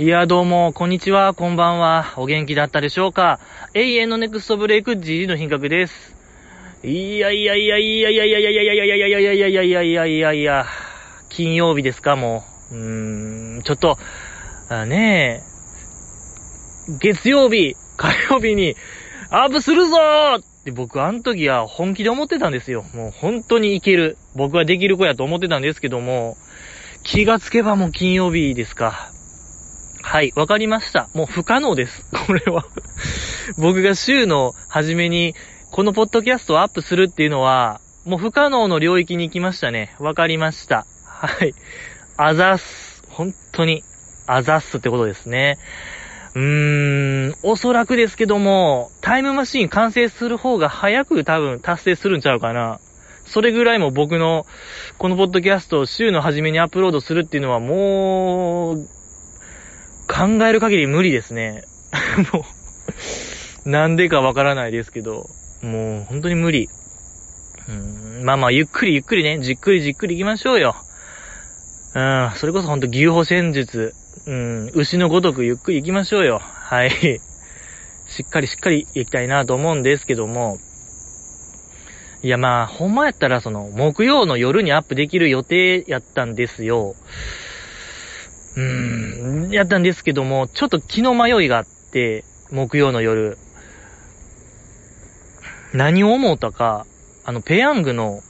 いや、どうも、こんにちは、こんばんは。お元気だったでしょうか？永遠のネクストブレイク GG の品格です。いやいやいやいやいやいやいやいやいやいやいやいやいやいやいやいやいや金曜日ですか、もう。うーん、ちょっと、あねえ、月曜日、火曜日に、アップするぞーって僕、あの時は本気で思ってたんですよ。もう本当にいける。僕はできる子やと思ってたんですけども、気がつけばもう金曜日ですか。はい、わかりました。もう不可能です。これは僕が週の初めに、このポッドキャストをアップするっていうのは、もう不可能の領域に行きましたね。わかりました。はい。あざす。本当に、あざすってことですね。うーん、おそらくですけども、タイムマシン完成する方が早く多分達成するんちゃうかな。それぐらいも僕の、このポッドキャストを週の初めにアップロードするっていうのはもう、考える限り無理ですね。もう、なんでかわからないですけど、もう本当に無理。うん、まあまあ、ゆっくりゆっくりね、じっくりじっくり行きましょうよ。うん、それこそほんと牛歩戦術、うん、牛のごとくゆっくり行きましょうよ。はい。しっかりしっかり行きたいなと思うんですけども、いやまあ、ほんまやったらその、木曜の夜にアップできる予定やったんですよ。うん、やったんですけども、ちょっと気の迷いがあって、木曜の夜。何を思ったか、あの、ペヤングの、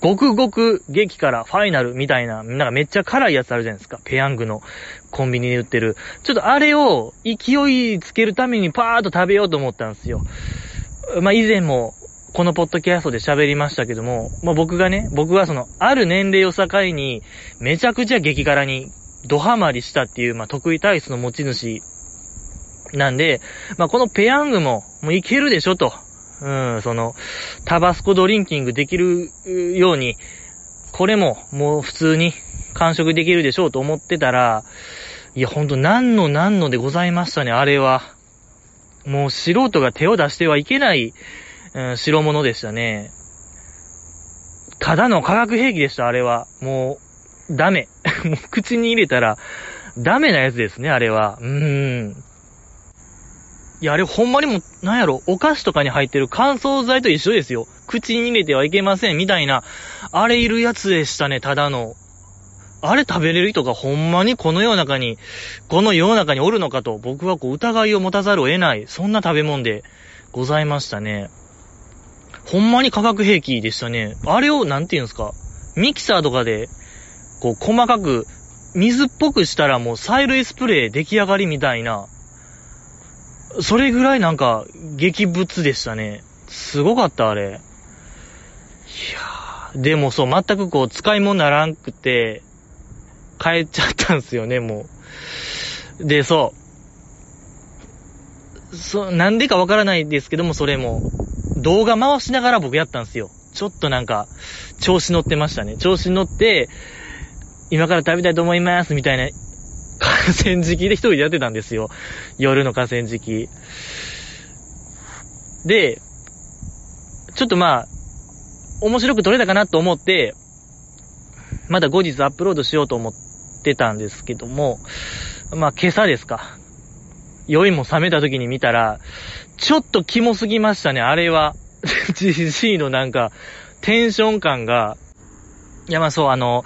ごくごく激辛ファイナルみたいな、なんかめっちゃ辛いやつあるじゃないですか。ペヤングのコンビニで売ってる。ちょっとあれを勢いつけるためにパーッと食べようと思ったんですよ。まあ、以前もこのポッドキャストで喋りましたけども、まあ、僕がね、僕はその、ある年齢を境に、めちゃくちゃ激辛にドハマりしたっていう、まあ、得意体質の持ち主なんで、まあ、このペヤングも、もういけるでしょと。うん、その、タバスコドリンキングできるように、これももう普通に完食できるでしょうと思ってたら、いや、ほんと何の何のでございましたね、あれは。もう素人が手を出してはいけない、うん、代物でしたね。ただの化学兵器でした、あれは。もう、ダメ。もう口に入れたら、ダメなやつですね、あれは。うーん。いや、あれほんまにも、なんやろ、お菓子とかに入ってる乾燥剤と一緒ですよ。口に入れてはいけません、みたいな、あれいるやつでしたね、ただの。あれ食べれる人がほんまにこの世の中に、この世の中におるのかと、僕はこう疑いを持たざるを得ない、そんな食べ物でございましたね。ほんまに化学兵器でしたね。あれを、なんて言うんですか、ミキサーとかでこう、細かく、水っぽくしたらもう催涙スプレー出来上がりみたいな、それぐらいなんか、激物でしたね。すごかった、あれ。いやー、でもそう、全くこう、使い物ならんくて、変えちゃったんすよね、もう。で、そう。そう、なんでかわからないですけども、それも、動画回しながら僕やったんすよ。ちょっとなんか、調子乗ってましたね。調子乗って、今から食べたいと思います、みたいな、河川敷で一人でやってたんですよ。夜の河川敷。で、ちょっとまあ、面白く撮れたかなと思って、まだ後日アップロードしようと思ってたんですけども、まあ今朝ですか。酔いも冷めた時に見たら、ちょっとキモすぎましたね、あれは。GG のなんか、テンション感が、いやまあそう、あの、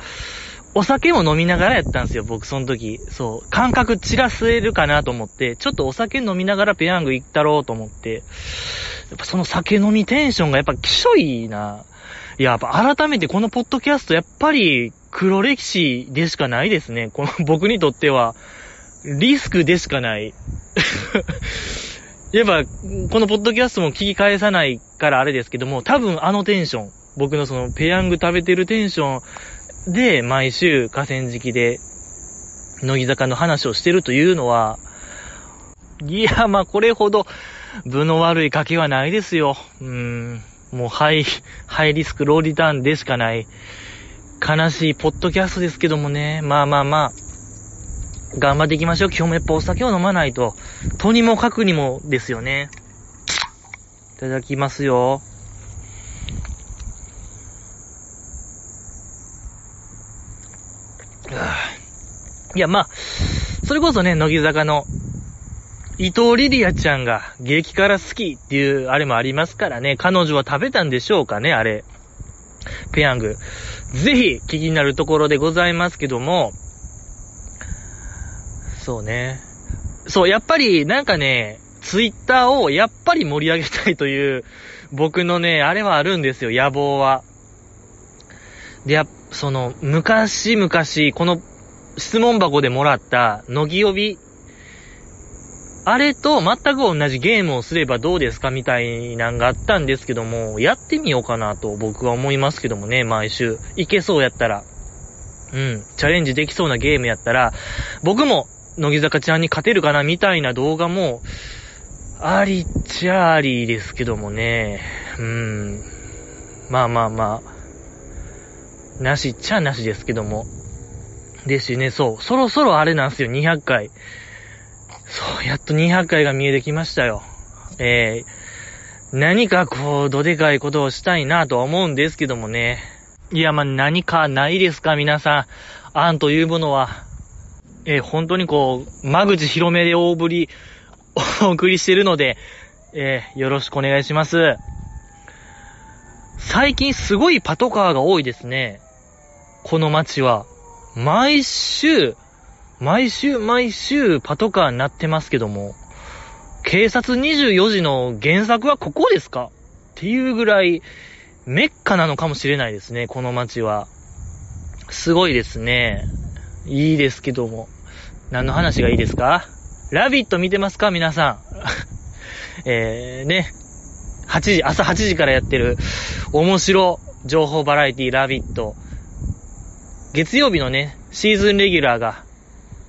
お酒も飲みながらやったんですよ、僕その時。そう。感覚散らせるかなと思って、ちょっとお酒飲みながらペヤング行ったろうと思って、やっぱその酒飲みテンションがやっぱきしょいな。いや、やっぱ改めてこのポッドキャスト、やっぱり黒歴史でしかないですね。この 僕にとっては、リスクでしかない。やっぱ、このポッドキャストも聞き返さないからあれですけども、多分あのテンション、僕のそのペヤング食べてるテンションで、毎週河川敷で、乃木坂の話をしてるというのは、いや、まあ、これほど、部の悪い賭けはないですよ。うーん。もう、ハイ、ハイリスク、ローリターンでしかない。悲しいポッドキャストですけどもね。まあまあまあ。頑張っていきましょう。今日もやっぱお酒を飲まないと。とにもかくにもですよね。いただきますよ。いや、まあ、それこそね、乃木坂の伊藤リリアちゃんが激辛好きっていうあれもありますからね、彼女は食べたんでしょうかね、あれ。ペヤング。ぜひ気になるところでございますけども、そうね。そう、やっぱりなんかね、ツイッターをやっぱり盛り上げたいという僕のね、あれはあるんですよ、野望は。で、や、その、昔々、この質問箱でもらった乃木呼び、あれと全く同じゲームをすればどうですか？みたいなんがあったんですけども、やってみようかなと僕は思いますけどもね、毎週。いけそうやったら。うん、チャレンジできそうなゲームやったら、僕も乃木坂ちゃんに勝てるかな？みたいな動画も、ありっちゃありですけどもね。うん。まあまあまあ。なしっちゃなしですけども。ですしね、そう。そろそろあれなんですよ、200回。そう、やっと200回が見えてきましたよ。えー、何かこう、どでかいことをしたいなとは思うんですけどもね。いや、まあ、何かないですか、皆さん。案というものは。えー、本当にこう、間口広めで大振り、お送りしてるので、えー、よろしくお願いします。最近すごいパトカーが多いですね。この街は。毎週、毎週毎週パトカーになってますけども、警察24時の原作はここですか？っていうぐらい、メッカなのかもしれないですね、この街は。すごいですね。いいですけども。何の話がいいですか？ラビット見てますか？皆さん。えー、ね。8時、朝8時からやってる、面白情報バラエティラビット。月曜日のね、シーズンレギュラーが、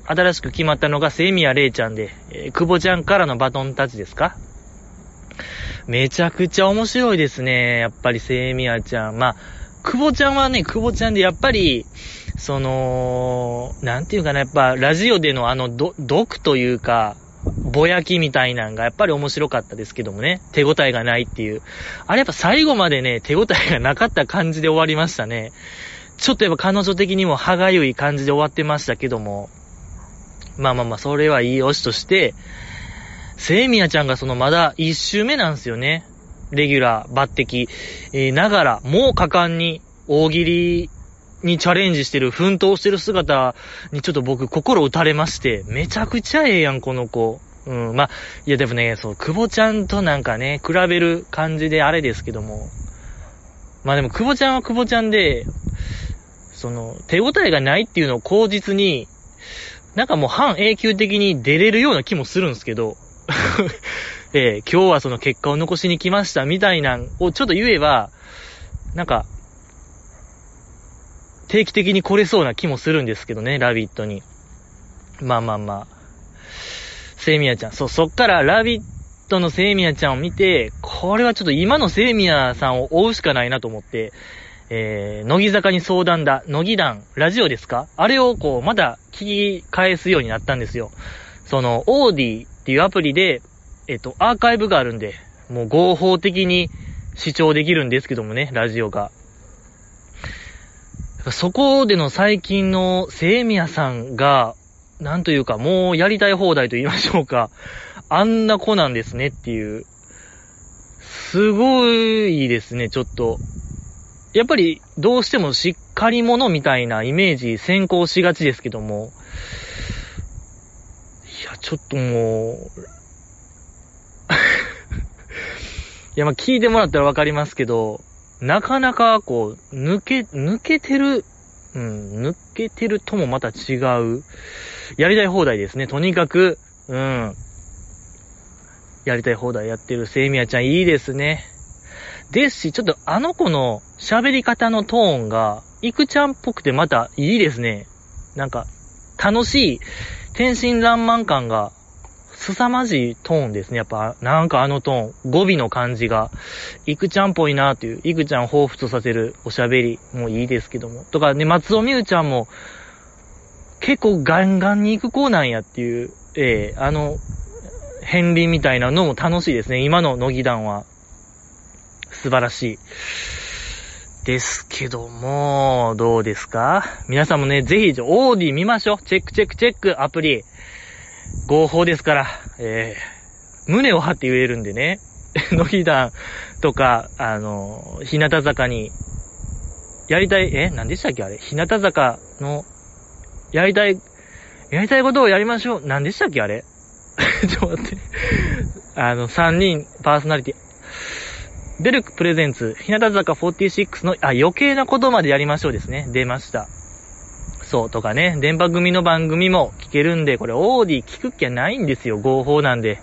新しく決まったのが、セイミヤレイちゃんで、えー、久保ちゃんからのバトンタッチですか？めちゃくちゃ面白いですね。やっぱりセイミヤちゃん。まあ、久保ちゃんはね、久保ちゃんでやっぱり、その、なんていうかな、やっぱ、ラジオでのあの、ど、毒というか、ぼやきみたいなんがやっぱり面白かったですけどもね。手応えがないっていう。あれやっぱ最後までね、手応えがなかった感じで終わりましたね。ちょっとやっぱ彼女的にも歯がゆい感じで終わってましたけども。まあまあまあ、それはいいよしとして、セイミヤちゃんがそのまだ一周目なんですよね。レギュラー、抜擢、えー、ながら、もう果敢に大喜利にチャレンジしてる、奮闘してる姿にちょっと僕心打たれまして、めちゃくちゃええやん、この子。うん、まあ、いやでもね、そう、久保ちゃんとなんかね、比べる感じであれですけども。まあでも、久保ちゃんは久保ちゃんで、その、手応えがないっていうのを口実に、なんかもう半永久的に出れるような気もするんですけど、えー、今日はその結果を残しに来ましたみたいなんをちょっと言えば、なんか、定期的に来れそうな気もするんですけどね、ラビットに。まあまあまあ。セイミヤちゃん。そう、そっからラビットのセイミヤちゃんを見て、これはちょっと今のセイミヤさんを追うしかないなと思って、えー、乃木坂に相談だ、乃木団、ラジオですか？あれをこう、まだ聞き返すようになったんですよ。その、オーディっていうアプリで、えっと、アーカイブがあるんで、もう合法的に視聴できるんですけどもね、ラジオが。そこでの最近の聖宮さんが、なんというか、もうやりたい放題と言いましょうか。あんな子なんですねっていう。すごいですね、ちょっと。やっぱり、どうしてもしっかり者みたいなイメージ先行しがちですけども。いや、ちょっともう、いや、ま聞いてもらったらわかりますけど、なかなかこう、抜け、抜けてる、うん、抜けてるともまた違う。やりたい放題ですね。とにかく、うん。やりたい放題やってるセイミヤちゃんいいですね。ですし、ちょっとあの子の喋り方のトーンが、イクちゃんっぽくてまたいいですね。なんか、楽しい、天真爛漫感が凄まじいトーンですね。やっぱ、なんかあのトーン、語尾の感じが、いくちゃんっぽいなっていう、いくちゃんを彷彿とさせるおしゃべりもいいですけども。とかね、松尾美羽ちゃんも、結構ガンガンに行く子なんやっていう、ええー、あの、片鱗みたいなのも楽しいですね。今の乃木団は。素晴らしい。ですけども、どうですか？皆さんもね、ぜひ、オーディ見ましょう。チェックチェックチェック、アプリ。合法ですから、えー、胸を張って言えるんでね。のひだとか、あの、日向坂に、やりたい、え？何でしたっけ？あれ日向坂の、やりたい、やりたいことをやりましょう。何でしたっけ？あれ ちょっと待って。あの、3人、パーソナリティ。デルクプレゼンツ、日向坂46の、あ、余計なことまでやりましょうですね。出ました。そうとかね、電波組の番組も聞けるんで、これオーディ聞く気はないんですよ。合法なんで。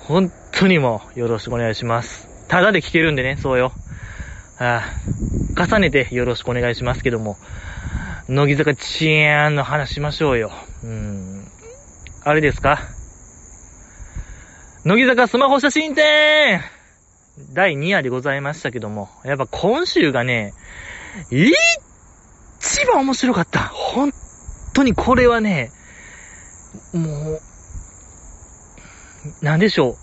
本当にもよろしくお願いします。ただで聞けるんでね、そうよ。ああ、重ねてよろしくお願いしますけども。乃木坂チーンの話しましょうよ。うん。あれですか？乃木坂スマホ写真展第2夜でございましたけども、やっぱ今週がね、一番面白かった。本当にこれはね、もう、なんでしょう。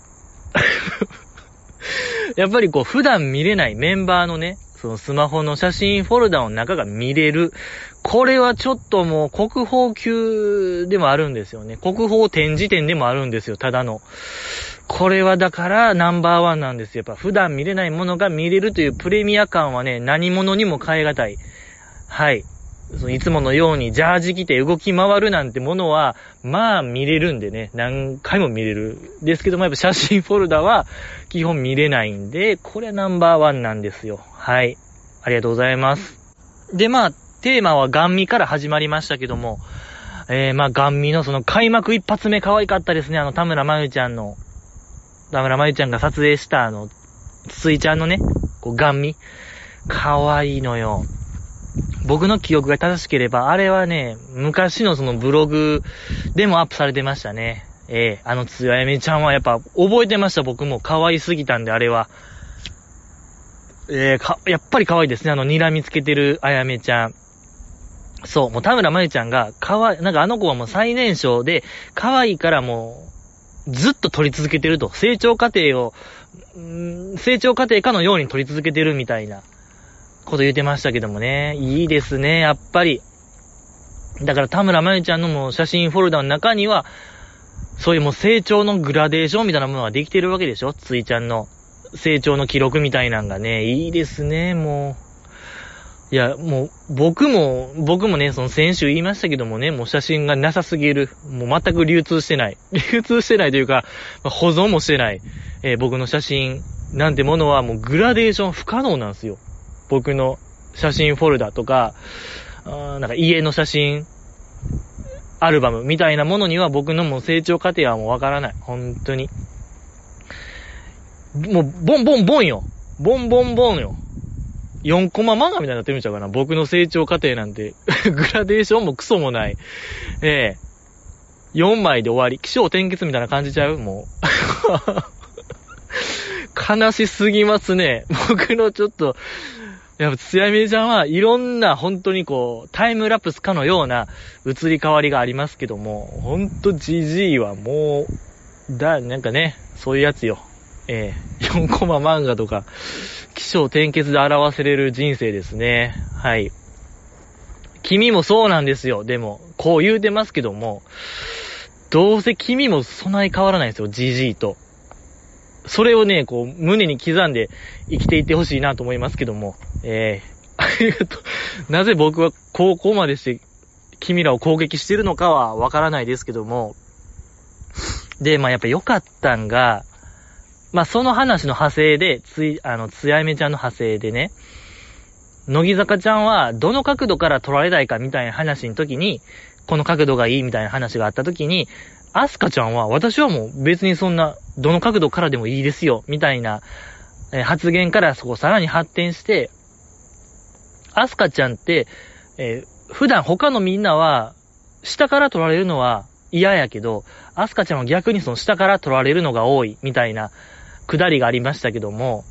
やっぱりこう普段見れないメンバーのね、そのスマホの写真フォルダの中が見れる。これはちょっともう国宝級でもあるんですよね。国宝展示展でもあるんですよ、ただの。これはだからナンバーワンなんですよ。やっぱ普段見れないものが見れるというプレミア感はね、何者にも変え難い。はい。いつものようにジャージ着て動き回るなんてものは、まあ見れるんでね、何回も見れる。ですけども、やっぱ写真フォルダは基本見れないんで、これナンバーワンなんですよ。はい。ありがとうございます。で、まあ、テーマはガンミから始まりましたけども、えー、まあ、ガンミのその開幕一発目可愛かったですね。あの、田村まゆちゃんの、田村まゆちゃんが撮影したあの、ついちゃんのね、こう、ガンミ。可愛いのよ。僕の記憶が正しければ、あれはね、昔のそのブログでもアップされてましたね。ええー、あのつやめちゃんはやっぱ覚えてました、僕も。可愛すぎたんで、あれは。えー、か、やっぱり可愛いいですね。あの、睨みつけてるあやめちゃん。そう、もう田村まゆちゃんが、かわい、なんかあの子はもう最年少で、可愛いからもう、ずっと撮り続けてると。成長過程を、成長過程かのように撮り続けてるみたいなこと言ってましたけどもね。いいですね、やっぱり。だから田村まゆちゃんのもう写真フォルダの中には、そういうもう成長のグラデーションみたいなものができてるわけでしょついちゃんの。成長の記録みたいなんがね、いいですね、もう。いや、もう、僕も、僕もね、その先週言いましたけどもね、もう写真がなさすぎる。もう全く流通してない。流通してないというか、保存もしてない。えー、僕の写真なんてものはもうグラデーション不可能なんですよ。僕の写真フォルダとか、あなんか家の写真、アルバムみたいなものには僕のもう成長過程はもうわからない。本当に。もう、ボンボンボンよ。ボンボンボンよ。4コマ漫画みたいになってるんちゃうかな。僕の成長過程なんて。グラデーションもクソもない。ええー、4枚で終わり。気象転結みたいな感じちゃう？もう。悲しすぎますね。僕のちょっと、やっぱ、つやみちゃんはいろんな本当にこう、タイムラプスかのような移り変わりがありますけども、ほんとじじいはもう、だ、なんかね、そういうやつよ。えー、4コマ漫画とか、気象転結で表せれる人生ですね。はい。君もそうなんですよ。でも、こう言うてますけども、どうせ君も備え変わらないんですよ、じじいと。それをね、こう、胸に刻んで生きていってほしいなと思いますけども、えー、ありがとう。なぜ僕は高校までして君らを攻撃してるのかはわからないですけども、で、まあやっぱ良かったんが、まあ、その話の派生で、つい、あの、つやめちゃんの派生でね、乃木坂ちゃんはどの角度から撮られたいかみたいな話の時に、この角度がいいみたいな話があった時に、アスカちゃんは、私はもう別にそんな、どの角度からでもいいですよ、みたいな、え発言からそこさらに発展して、アスカちゃんって、えー、普段他のみんなは、下から撮られるのは嫌やけど、アスカちゃんは逆にその下から撮られるのが多い、みたいなくだりがありましたけども、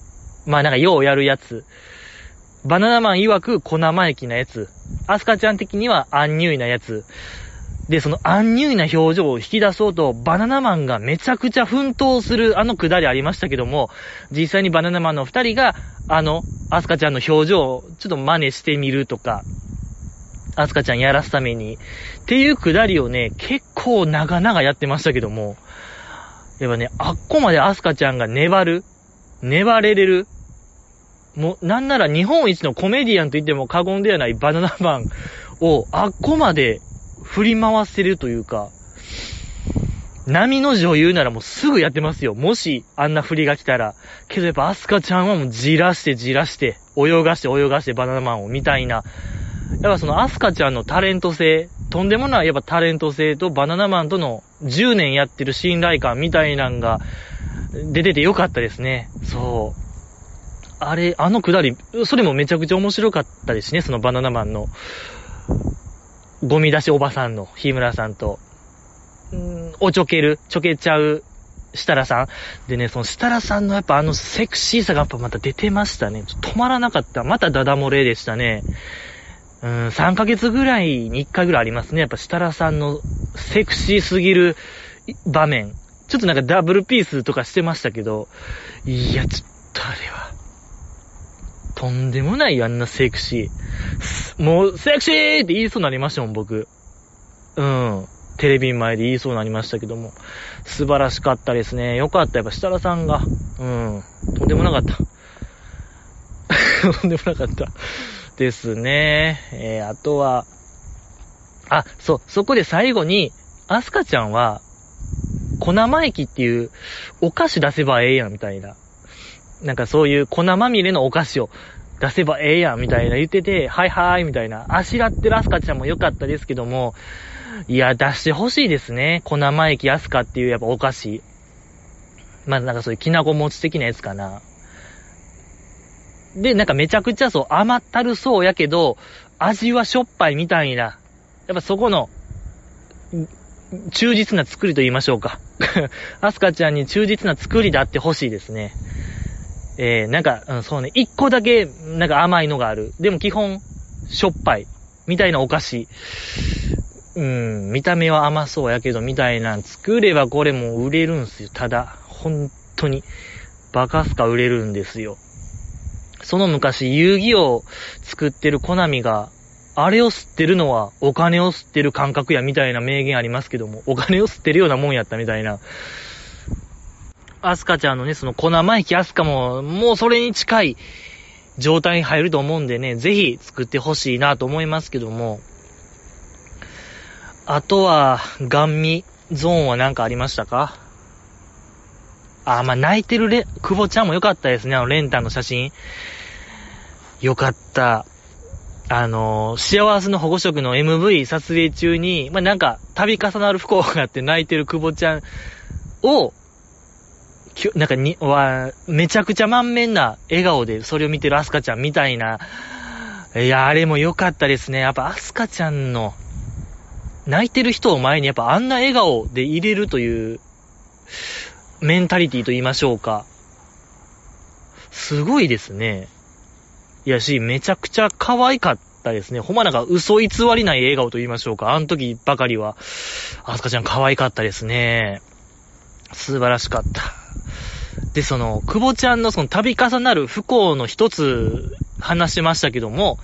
まあなんかようやるやつ。バナナマン曰く小生意気なやつ。アスカちゃん的にはアンニュイなやつ。で、そのアンニュイな表情を引き出そうと、バナナマンがめちゃくちゃ奮闘するあのくだりありましたけども、実際にバナナマンの二人が、あの、アスカちゃんの表情をちょっと真似してみるとか、アスカちゃんやらすために、っていうくだりをね、結構長々やってましたけども、やっぱね、あっこまでアスカちゃんが粘る、粘れれる、もう、なんなら日本一のコメディアンと言っても過言ではないバナナマンを、あっこまで振り回せるというか、波の女優ならもうすぐやってますよ。もし、あんな振りが来たら。けどやっぱアスカちゃんはもうじらしてじらして、泳がして泳がしてバナナマンをみたいな。やっぱそのアスカちゃんのタレント性、とんでもないやっぱタレント性とバナナマンとの10年やってる信頼感みたいなんが出ててよかったですね。そう。あれ、あのくだり、それもめちゃくちゃ面白かったですね、そのバナナマンの。ゴミ出しおばさんの日村さんと、んおちょける、ちょけちゃう設楽さん。でね、その設楽さんのやっぱあのセクシーさがやっぱまた出てましたね。止まらなかった。またダダ漏れでしたね。うん、3ヶ月ぐらいに1回ぐらいありますね。やっぱ設楽さんのセクシーすぎる場面。ちょっとなんかダブルピースとかしてましたけど、いや、ちょっとあれは、とんでもないあんなセクシー。もう、セクシーって言いそうになりましたもん、僕。うん。テレビ前で言いそうになりましたけども。素晴らしかったですね。よかった。やっぱ設楽さんが。うん。とんでもなかった。とんでもなかった。ですね。えー、あとは、あ、そう、そこで最後に、アスカちゃんは、粉ま液っていうお菓子出せばええやんみたいな。なんかそういう粉まみれのお菓子を出せばええやんみたいな言ってて、はいはいみたいな。あしらってるアスカちゃんも良かったですけども、いや、出してほしいですね。粉ま液アスカっていうやっぱお菓子。まあなんかそういうきなこ餅的なやつかな。で、なんかめちゃくちゃそう甘ったるそうやけど、味はしょっぱいみたいな。やっぱそこの、忠実な作りと言いましょうか。アスカちゃんに忠実な作りであってほしいですね。えー、なんか、うん、そうね、一個だけ、なんか甘いのがある。でも基本、しょっぱい。みたいなお菓子。うん、見た目は甘そうやけど、みたいな作ればこれも売れるんすよ。ただ、本当に、バカすか売れるんですよ。その昔、遊戯王作ってるコナミが、あれを吸ってるのはお金を吸ってる感覚やみたいな名言ありますけども、お金を吸ってるようなもんやったみたいな。アスカちゃんのね、その粉マイキアスカも、もうそれに近い状態に入ると思うんでね、ぜひ作ってほしいなと思いますけども。あとは、ガンミゾーンは何かありましたか？あ、まあ、泣いてるレ、久保ちゃんも良かったですね、あの、レンタンの写真。良かった。あのー、幸せの保護色の MV 撮影中に、まあ、なんか、度重なる不幸があって泣いてる久保ちゃんを、きょなんかに、わ、めちゃくちゃ満面な笑顔でそれを見てるアスカちゃんみたいな。いや、あれも良かったですね。やっぱアスカちゃんの、泣いてる人を前にやっぱあんな笑顔で入れるという、メンタリティと言いましょうか。すごいですね。いやし、めちゃくちゃ可愛かったですね。ほんまなんか嘘偽りない笑顔と言いましょうか。あの時ばかりは、アスカちゃん可愛かったですね。素晴らしかった。で、その、久保ちゃんのその度重なる不幸の一つ話しましたけども、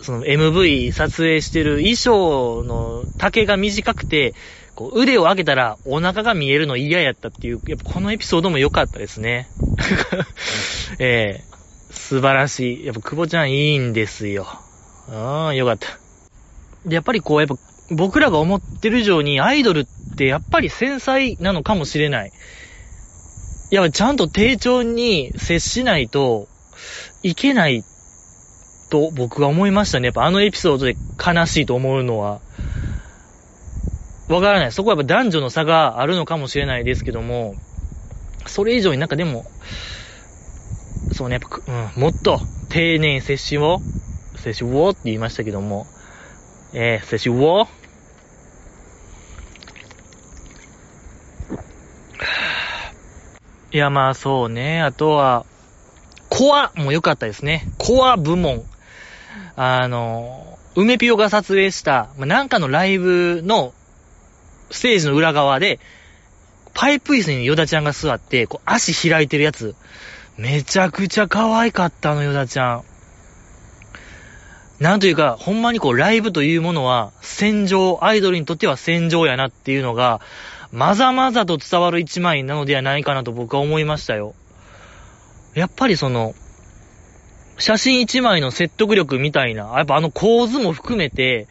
その MV 撮影してる衣装の丈が短くて、こう腕を上げたらお腹が見えるの嫌やったっていう、やっぱこのエピソードも良かったですね。ええ、素晴らしい。やっぱ久保ちゃんいいんですよ。ああ、よかった。で、やっぱりこう、やっぱ僕らが思ってる以上にアイドルってやっぱり繊細なのかもしれない。やっぱちゃんと丁重に接しないといけないと僕は思いましたね。やっぱあのエピソードで悲しいと思うのは。わからない。そこはやっぱ男女の差があるのかもしれないですけども、それ以上になんかでも、そうね、やっぱ、うん、もっと丁寧に接しを、接しをって言いましたけども、えー、接しを、いや、まあそうね。あとは、コアも良かったですね。コア部門。あの、梅ピオが撮影した、まあ、なんかのライブのステージの裏側で、パイプ椅子にヨダちゃんが座って、こう足開いてるやつ。めちゃくちゃ可愛かったの、ヨダちゃん。なんというか、ほんまにこう、ライブというものは、戦場、アイドルにとっては戦場やなっていうのが、まざまざと伝わる一枚なのではないかなと僕は思いましたよ。やっぱりその、写真一枚の説得力みたいな、やっぱあの構図も含めて、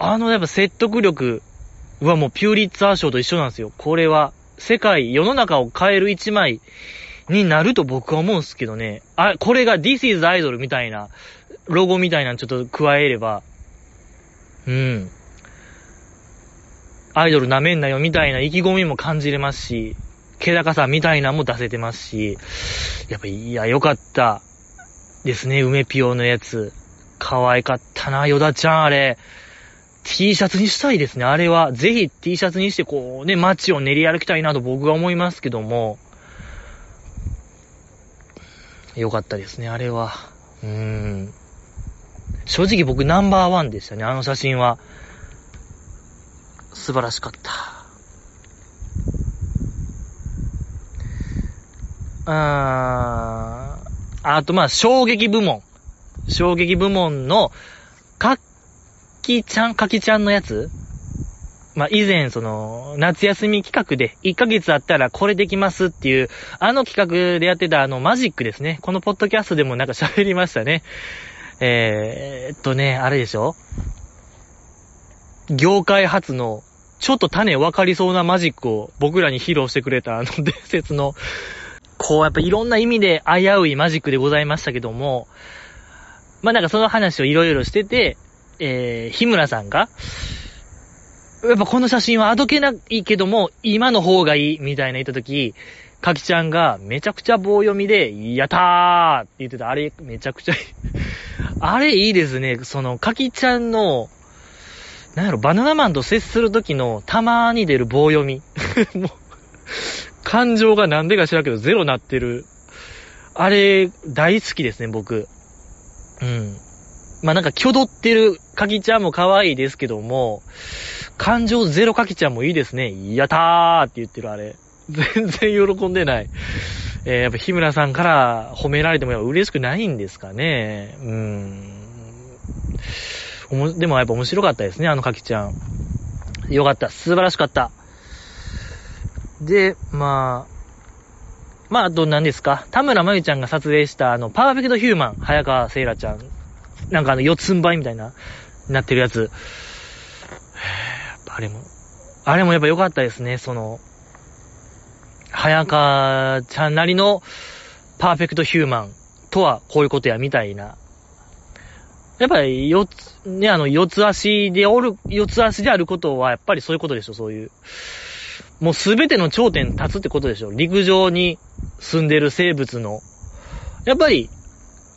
あのやっぱ説得力はもうピューリッツァー賞と一緒なんですよ。これは、世界、世の中を変える一枚になると僕は思うんですけどね。あ、これが This is Idol みたいな、ロゴみたいなのちょっと加えれば、うん。アイドル舐めんなよみたいな意気込みも感じれますし、気高さみたいなのも出せてますし、やっぱ、いや、よかった。ですね、梅ピオのやつ。可愛かったな、ヨダちゃん、あれ。T シャツにしたいですね、あれは。ぜひ T シャツにしてこうね、街を練り歩きたいなと僕は思いますけども。よかったですね、あれは。うーん。正直僕ナンバーワンでしたね、あの写真は。素晴らしかった。あー、あとまあ、衝撃部門。衝撃部門の、かっきちゃん、かきちゃんのやつまあ、以前、その、夏休み企画で、1ヶ月あったらこれできますっていう、あの企画でやってたあの、マジックですね。このポッドキャストでもなんか喋りましたね。えー、っとね、あれでしょ？業界初の、ちょっと種分かりそうなマジックを僕らに披露してくれたあの伝説の、こうやっぱいろんな意味で危ういマジックでございましたけども、まあなんかその話をいろいろしてて、えー、日村さんが、やっぱこの写真はあどけないけども、今の方がいい、みたいな言ったとき、かきちゃんがめちゃくちゃ棒読みで、やったーって言ってた。あれ、めちゃくちゃいい。あれいいですね。その、かきちゃんの、なんやろ、バナナマンと接するときのたまーに出る棒読み。もう、感情がなんでか知らんけどゼロなってる。あれ、大好きですね、僕。うん。まあ、なんか、挙動ってるかきちゃんも可愛いですけども、感情ゼロかきちゃんもいいですね。やったーって言ってるあれ。全然喜んでない。えー、やっぱ日村さんから褒められてもやっぱ嬉しくないんですかね。うん。でもやっぱ面白かったですね、あのかきちゃん。よかった。素晴らしかった。で、まあ、まあ、あと何ですか？田村まゆちゃんが撮影したあの、パーフェクトヒューマン、早川せいらちゃん。なんかあの、四つん這いみたいな、なってるやつ。あれも、あれもやっぱ良かったですね、その、早川ちゃんなりのパーフェクトヒューマンとはこういうことや、みたいな。やっぱり、四つ、ね、あの、四つ足でおる、四つ足であることは、やっぱりそういうことでしょ、そういう。もうすべての頂点立つってことでしょ。陸上に住んでる生物の。やっぱり、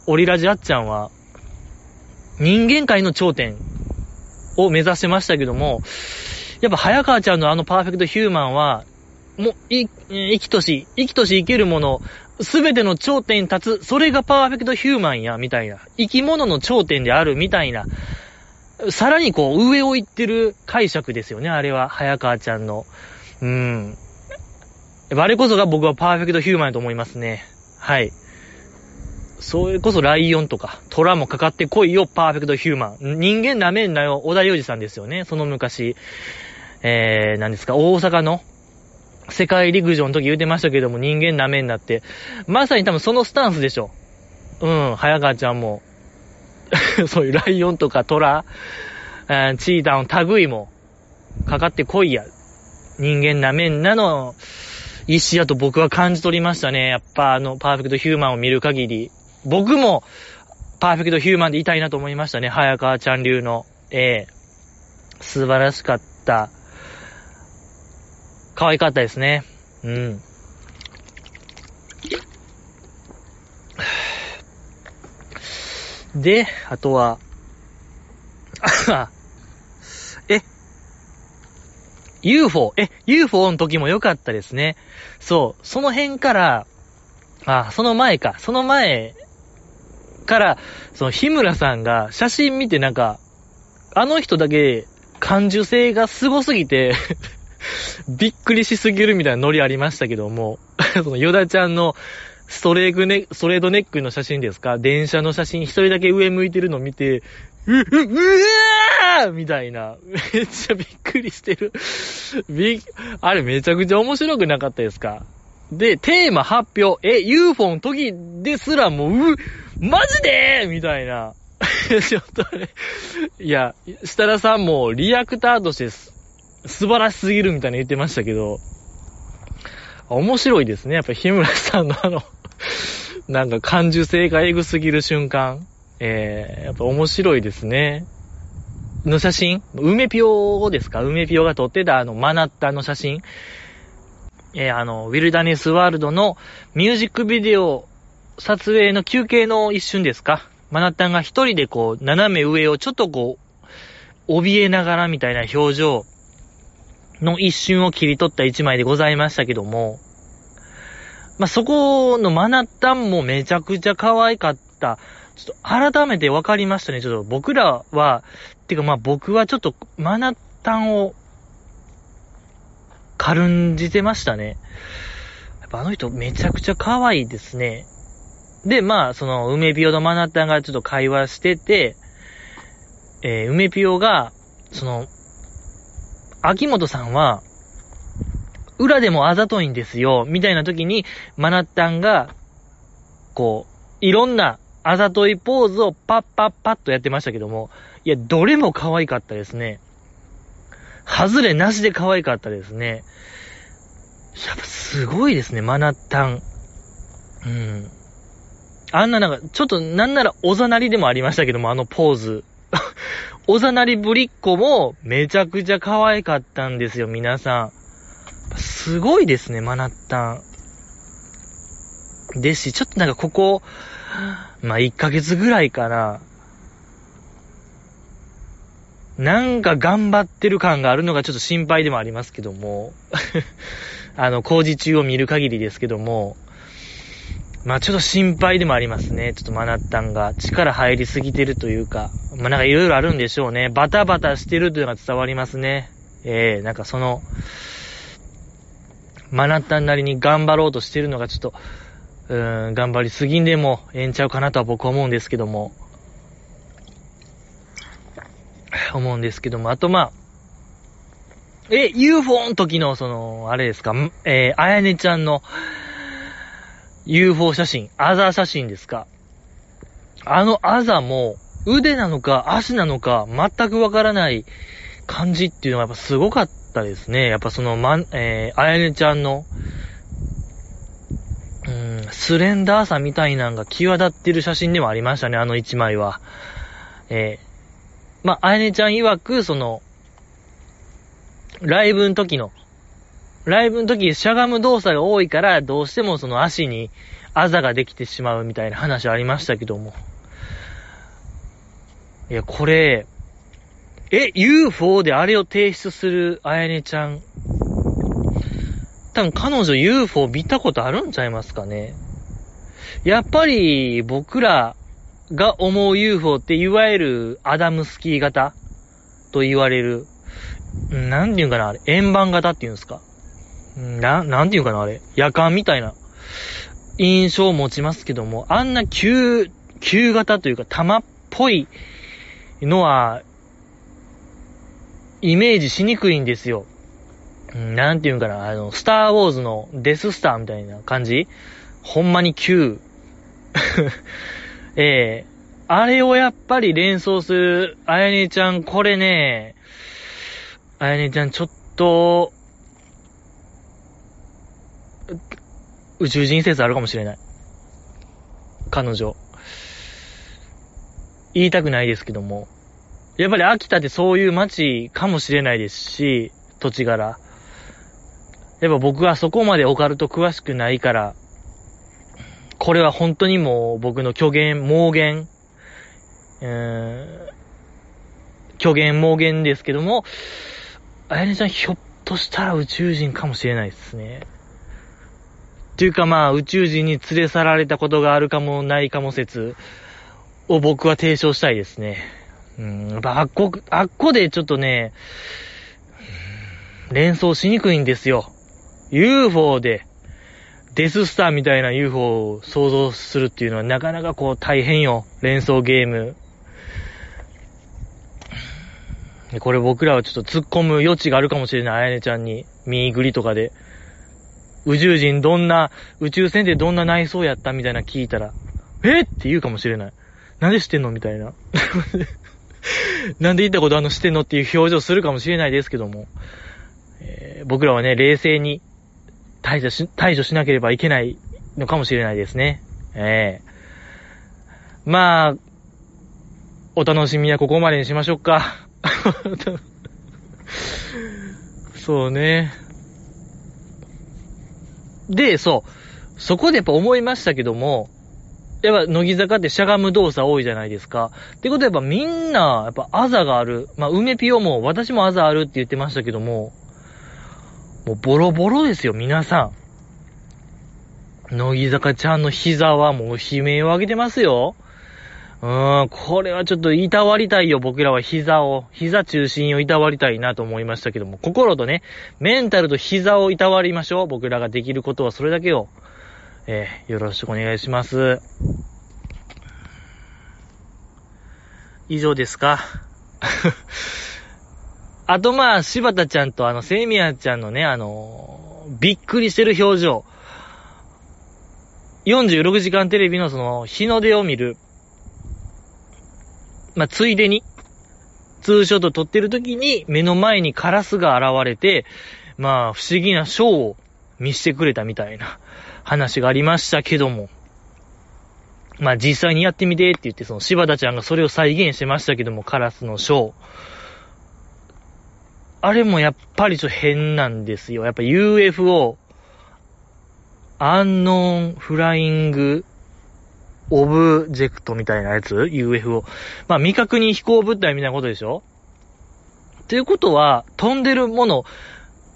オリラジあっちゃんは、人間界の頂点を目指してましたけども、やっぱ早川ちゃんのあのパーフェクトヒューマンは、もう、い、生きとし、生きとし生けるもの、すべての頂点に立つ、それがパーフェクトヒューマンや、みたいな。生き物の頂点である、みたいな。さらにこう、上を行ってる解釈ですよね、あれは。早川ちゃんの。うん。あれこそが僕はパーフェクトヒューマンだと思いますね。はい。それこそライオンとか、虎もかかってこいよ、パーフェクトヒューマン。人間舐めんなよ、小田洋二さんですよね。その昔。えー、何ですか、大阪の世界陸上の時言うてましたけども、人間舐めんなって。まさに多分そのスタンスでしょ。うん、早川ちゃんも。そういうライオンとか虎、チーターの類も、かかってこいや。人間なめんなの意思やと僕は感じ取りましたね。やっぱあの、パーフェクトヒューマンを見る限り。僕も、パーフェクトヒューマンでいたいなと思いましたね。早川ちゃん流の。ええー、素晴らしかった。可愛かったですね。うん。で、あとは、え、UFO、え、UFO の時も良かったですね。そう、その辺から、あ、その前か、その前から、その日村さんが写真見てなんか、あの人だけ感受性が凄すぎて びっくりしすぎるみたいなノリありましたけども、そのヨダちゃんのストレークネ、ストレートネックの写真ですか？電車の写真一人だけ上向いてるの見て、う、う、うわーみたいな。めっちゃびっくりしてる。びあれめちゃくちゃ面白くなかったですか？で、テーマ発表。え、UFO の時ですらもう、う、マジで？みたいな。ちょっとね、いや、設楽さんもリアクターとして素晴らしすぎるみたいに言ってましたけど、面白いですね。やっぱ日村さんのあのなんか感受性がエグすぎる瞬間。えー、やっぱ面白いですね。の写真？梅ピオですか？梅ピオが撮ってたあのマナッタの写真えー、あの、ウィルダネスワールドのミュージックビデオ撮影の休憩の一瞬ですか？マナッタンが一人でこう、斜め上をちょっとこう、怯えながらみたいな表情の一瞬を切り取った一枚でございましたけども、まあ、そこのマナッタンもめちゃくちゃ可愛かった。ちょっと改めて分かりましたね。ちょっと僕らは、てかまあ僕はちょっとマナッタンを軽んじてましたね。やっぱあの人めちゃくちゃ可愛いですね。で、まあ、その、梅ピオとマナタンがちょっと会話してて、えー、梅ピオが、その、秋元さんは、裏でもあざといんですよ、みたいな時に、マナッタンが、こう、いろんなあざといポーズをパッパッパッとやってましたけども、いや、どれも可愛かったですね。外れなしで可愛かったですね。やっぱすごいですね、マナッタン。うん。あんななんか、ちょっとなんならおざなりでもありましたけども、あのポーズ。おざなりぶりっ子もめちゃくちゃ可愛かったんですよ、皆さん。すごいですね、マナッタン。ですし、ちょっとなんかここ、まあ、1ヶ月ぐらいかな。なんか頑張ってる感があるのがちょっと心配でもありますけども。あの、工事中を見る限りですけども。まあちょっと心配でもありますね。ちょっとマナッタンが力入りすぎてるというか。まあなんかいろいろあるんでしょうね。バタバタしてるというのが伝わりますね。ええー、なんかその、マナッタンなりに頑張ろうとしてるのがちょっと、うーん、頑張りすぎんでもええんちゃうかなとは僕は思うんですけども。思うんですけども。あとまあ、え、UFO の時のその、あれですか、えー、あやねちゃんの、UFO 写真、アザー写真ですか？あのアザも、腕なのか足なのか全くわからない感じっていうのがやっぱすごかったですね。やっぱその、まん、えー、あやねちゃんの、うん、スレンダーさみたいなのが際立ってる写真でもありましたね、あの一枚は。え、まあ、あやねちゃん曰く、その、ライブの時のライブの時しゃがむ動作が多いから、どうしてもその足にあざができてしまうみたいな話ありましたけども。いや、これ、え、UFO であれを提出するあやねちゃん。多分彼女 UFO 見たことあるんちゃいますかね。やっぱり僕らが思う UFO っていわゆるアダムスキー型と言われる、なんて言うかな、あれ、円盤型って言うんですか。な、なんていうかな、あれ。夜間みたいな印象を持ちますけども、あんな旧、旧型というか玉っぽいのは、イメージしにくいんですよ。なんていうんかな、あの、スターウォーズのデススターみたいな感じほんまに旧。ええー、あれをやっぱり連想する、あやねちゃん、これね、あやねちゃんちょっと、宇宙人説あるかもしれない。彼女。言いたくないですけども。やっぱり秋田ってそういう街かもしれないですし、土地柄。やっぱ僕はそこまでオカルト詳しくないから、これは本当にもう僕の虚言、妄言、うーん、虚言、妄言ですけども、あやねちゃんひょっとしたら宇宙人かもしれないですね。っていうかまあ、宇宙人に連れ去られたことがあるかもないかも説を僕は提唱したいですね。ううん、やっぱあっこ、あっこでちょっとね、連想しにくいんですよ。UFO で、デススターみたいな UFO を想像するっていうのはなかなかこう大変よ。連想ゲーム。これ僕らはちょっと突っ込む余地があるかもしれない。あやねちゃんに。ミーグリとかで。宇宙人どんな、宇宙船でどんな内装やったみたいな聞いたら、えっ？て言うかもしれない。なんでしてんのみたいな。なんで言ったことあのしてんの？っていう表情するかもしれないですけども。えー、僕らはね、冷静に対処し、対処しなければいけないのかもしれないですね。ええー、まあ、お楽しみはここまでにしましょうか。そうね。で、そう。そこでやっぱ思いましたけども、やっぱ、乃木坂ってしゃがむ動作多いじゃないですか。ってことはやっぱみんな、やっぱあざがある。まあ、梅ピオも、私もあざあるって言ってましたけども、もうボロボロですよ、皆さん。乃木坂ちゃんの膝はもう悲鳴を上げてますよ。うーん、これはちょっといたわりたいよ、僕らは膝を。膝中心をいたわりたいなと思いましたけども、心とね、メンタルと膝をいたわりましょう。僕らができることはそれだけを。えー、よろしくお願いします。以上ですか？あとまあ、柴田ちゃんとあの、セイミヤちゃんのね、あの、びっくりしてる表情。46時間テレビのその、日の出を見る。まあ、ついでに、ツーショット撮ってる時に目の前にカラスが現れて、まあ、不思議なショーを見せてくれたみたいな話がありましたけども。まあ、実際にやってみてって言って、その柴田ちゃんがそれを再現してましたけども、カラスのショー。あれもやっぱりちょっと変なんですよ。やっぱ UFO、アンノーンフライングオブジェクトみたいなやつ ?UFO。まあ未確認飛行物体みたいなことでしょ？ということは、飛んでるもの、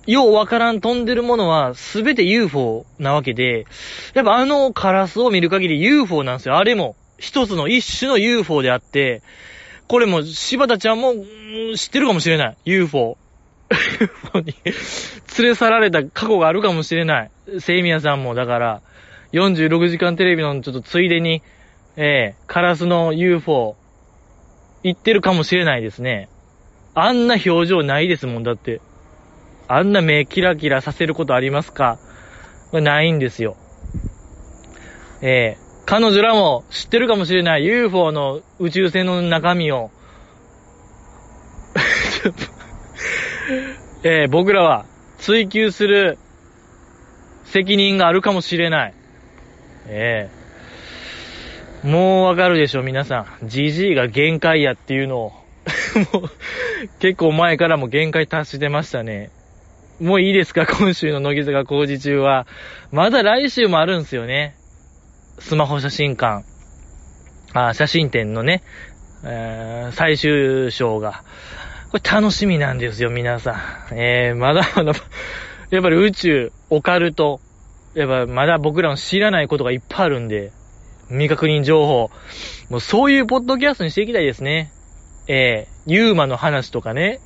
ようわからん飛んでるものはすべて UFO なわけで、やっぱあのカラスを見る限り UFO なんですよ。あれも一つの一種の UFO であって、これも柴田ちゃんも知ってるかもしれない。UFO。に連れ去られた過去があるかもしれない。セイミヤさんも、だから、46時間テレビのちょっとついでに、ええー、カラスの UFO、行ってるかもしれないですね。あんな表情ないですもん、だって。あんな目キラキラさせることありますか？ないんですよ。ええー、彼女らも知ってるかもしれない UFO の宇宙船の中身を。えー、僕らは追求する責任があるかもしれない。ええー、もうわかるでしょ、皆さん。GG が限界やっていうのを もう、結構前からも限界達してましたね。もういいですか今週の乃木坂工事中は。まだ来週もあるんすよね。スマホ写真館。あ、写真展のね、えー、最終章が。これ楽しみなんですよ、皆さん。えー、まだまだ、やっぱり宇宙、オカルト、やっぱまだ僕らの知らないことがいっぱいあるんで、未確認情報、もうそういうポッドキャストにしていきたいですね。えー、ユーマの話とかね、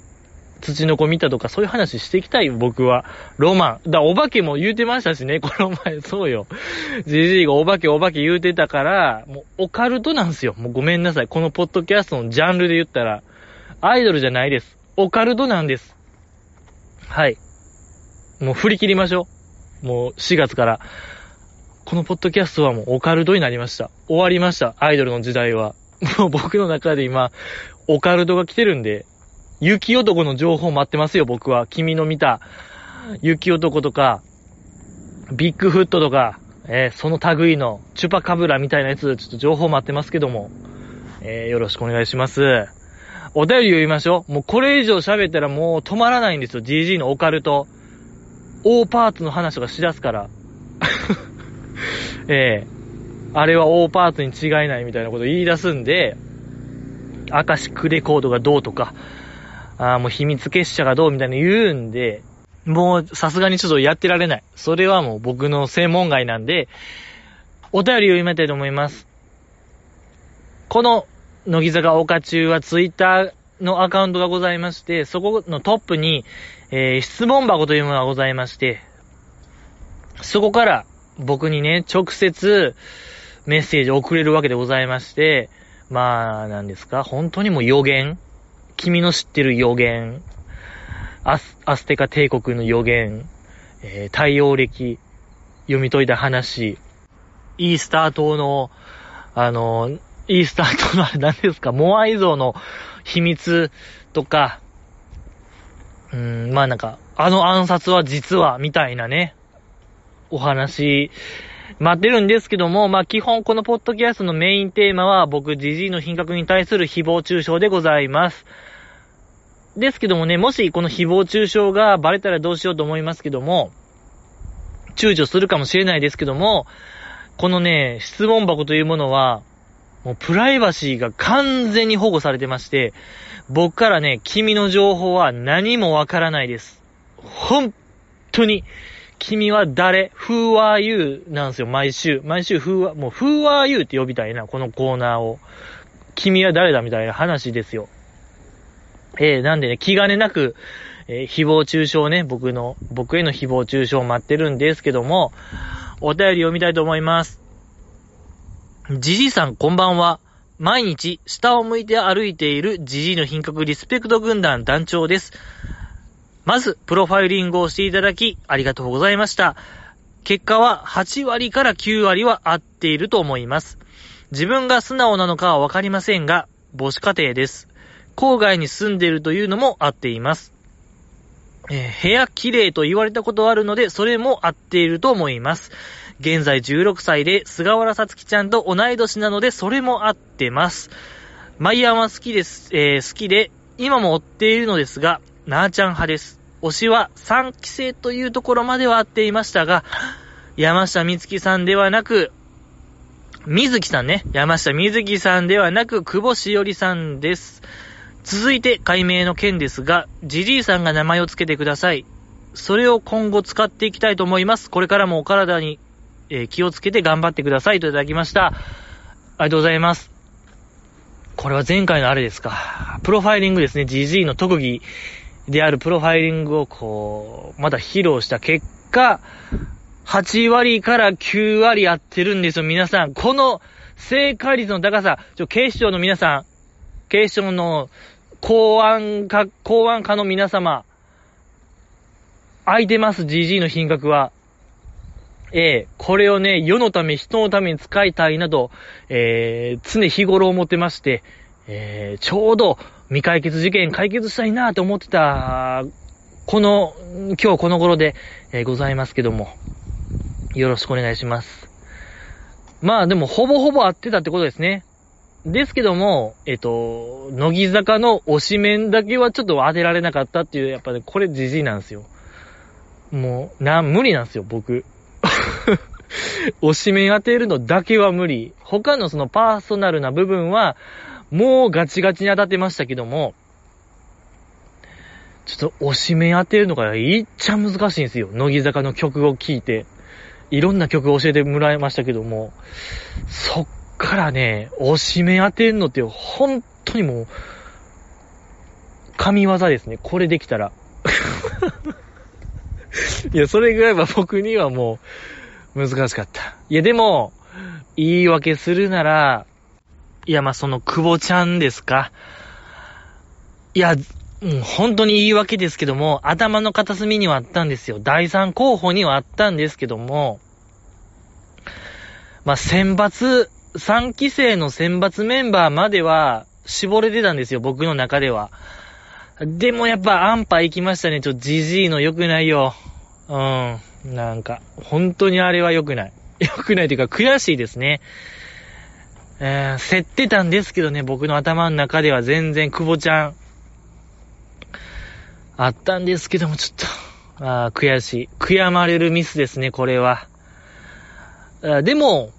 土の子見たとかそういう話していきたい、僕は。ロマン。だ、お化けも言うてましたしね、この前、そうよ。じじいがお化けお化け言うてたから、もうオカルトなんですよ。もうごめんなさい。このポッドキャストのジャンルで言ったら。アイドルじゃないです。オカルトなんです。はい。もう振り切りましょう。もう4月から。このポッドキャストはもうオカルトになりました。終わりました。アイドルの時代は。もう僕の中で今、オカルトが来てるんで、雪男の情報待ってますよ、僕は。君の見た、雪男とか、ビッグフットとか、えー、その類の、チュパカブラみたいなやつ、ちょっと情報待ってますけども、えー、よろしくお願いします。お便り読みましょう。もうこれ以上喋ったらもう止まらないんですよ。GG のオカルト。大パーツの話とかしだすから。ええ、あれは大パーツに違いないみたいなこと言い出すんで、アカシックレコードがどうとか、ああもう秘密結社がどうみたいな言うんで、もうさすがにちょっとやってられない。それはもう僕の専門外なんで、お便りを読みたいと思います。この乃木坂岡中はツイッターのアカウントがございまして、そこのトップに、えー、質問箱というものがございまして、そこから僕にね、直接メッセージを送れるわけでございまして、まあ、なんですか、本当にもう予言君の知ってる予言アス、アステカ帝国の予言えー、太陽暦読み解いた話、イースター島の、あの、イースター島のあれ何ですか、モアイ像の秘密とか、うん、まあなんか、あの暗殺は実は、みたいなね、お話、待ってるんですけども、まあ基本このポッドキャストのメインテーマは僕、ジジイの品格に対する誹謗中傷でございます。ですけどもね、もしこの誹謗中傷がバレたらどうしようと思いますけども、躊躇するかもしれないですけども、このね、質問箱というものは、もうプライバシーが完全に保護されてまして、僕からね、君の情報は何もわからないです。本当に、君は誰 ?Who are you? なんですよ、毎週。毎週、Who are, もう Who are you? って呼びたいな、このコーナーを。君は誰だみたいな話ですよ。えー、なんでね、気兼ねなく、えー、誹謗中傷ね、僕の、僕への誹謗中傷を待ってるんですけども、お便り読みたいと思います。じじいさん、こんばんは。毎日、下を向いて歩いているじじいの品格リスペクト軍団団長です。まず、プロファイリングをしていただき、ありがとうございました。結果は8割から9割は合っていると思います。自分が素直なのかはわかりませんが、母子家庭です。郊外に住んでいるというのも合っています。えー、部屋綺麗と言われたことあるので、それも合っていると思います。現在16歳で、菅原さつきちゃんと同い年なので、それも合ってます。マイヤーは好きです、えー、好きで、今も追っているのですが、なーちゃん派です。推しは3期生というところまでは合っていましたが、山下美月さんではなく、水木さんね。山下水木さんではなく、久保しおりさんです。続いて解明の件ですが、ジジイさんが名前を付けてください。それを今後使っていきたいと思います。これからもお体に、えー、気をつけて頑張ってくださいといただきました。ありがとうございます。これは前回のあれですか。プロファイリングですね。GG の特技であるプロファイリングをこう、まだ披露した結果、8割から9割やってるんですよ、皆さん。この正解率の高さ、ちょ、警視庁の皆さん、警視庁の公安か、公安課の皆様、空いてます、GG の品格は。ええー、これをね、世のため、人のために使いたいなと、えー、常日頃思ってまして、えー、ちょうど未解決事件解決したいなと思ってた、この、今日この頃で、え、ございますけども、よろしくお願いします。まあでも、ほぼほぼ合ってたってことですね。ですけども、えっと、乃木坂の推し面だけはちょっと当てられなかったっていう、やっぱね、これじじいなんですよ。もう、な、無理なんですよ、僕。推し面当てるのだけは無理。他のそのパーソナルな部分は、もうガチガチに当たってましたけども、ちょっと推し面当てるのがいっちゃ難しいんですよ。乃木坂の曲を聴いて。いろんな曲を教えてもらいましたけども、そっからね、押し目当てんのって本当にもう、神業ですね。これできたら。いや、それぐらいは僕にはもう、難しかった。いや、でも、言い訳するなら、いや、まあ、その、久保ちゃんですか？いや、う、本当に言い訳ですけども、頭の片隅にはあったんですよ。第三候補にはあったんですけども、まあ、選抜3期生の選抜メンバーまでは絞れてたんですよ、僕の中では。でもやっぱアンパ行きましたね。ちょっとジジイの良くないよ。うん。なんか、本当にあれは良くない。良くないというか悔しいですね。えー、競ってたんですけどね、僕の頭の中では全然久保ちゃん、あったんですけども、ちょっと、あ悔しい。悔やまれるミスですね、これは。でも、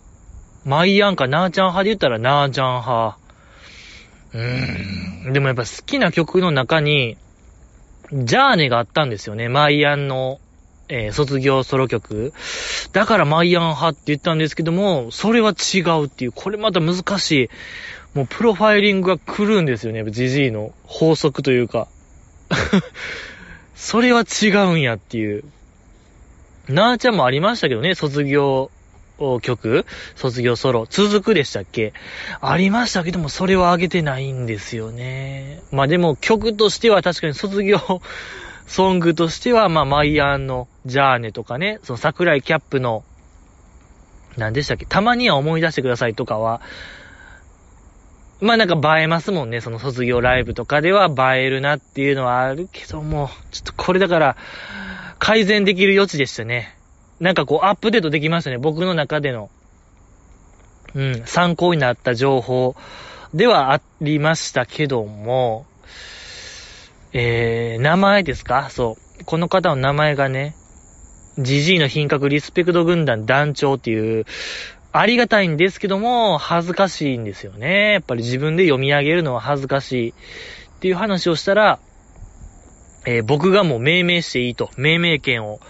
マイアンかナーちゃん派で言ったらナーちゃん派。うーん。でもやっぱ好きな曲の中に、ジャーネがあったんですよね。マイアンの、えー、卒業ソロ曲。だからマイアン派って言ったんですけども、それは違うっていう、これまた難しい。もうプロファイリングが来るんですよね、ジジイの法則というか。それは違うんやっていう。なーちゃんもありましたけどね、卒業曲卒業ソロ続くでしたっけありましたけども、それは上げてないんですよね。まあでも曲としては確かに卒業ソングとしては、まあマイアンのジャーネとかね、その桜井キャップの、何でしたっけたまには思い出してくださいとかは、まあなんか映えますもんね。その卒業ライブとかでは映えるなっていうのはあるけども、ちょっとこれだから、改善できる余地でしたね。なんかこうアップデートできましたね。僕の中での、うん、参考になった情報ではありましたけども、えー、名前ですか？そう。この方の名前がね、ジジイの品格リスペクト軍団団長っていう、ありがたいんですけども、恥ずかしいんですよね。やっぱり自分で読み上げるのは恥ずかしいっていう話をしたら、えー、僕がもう命名していいと、命名権を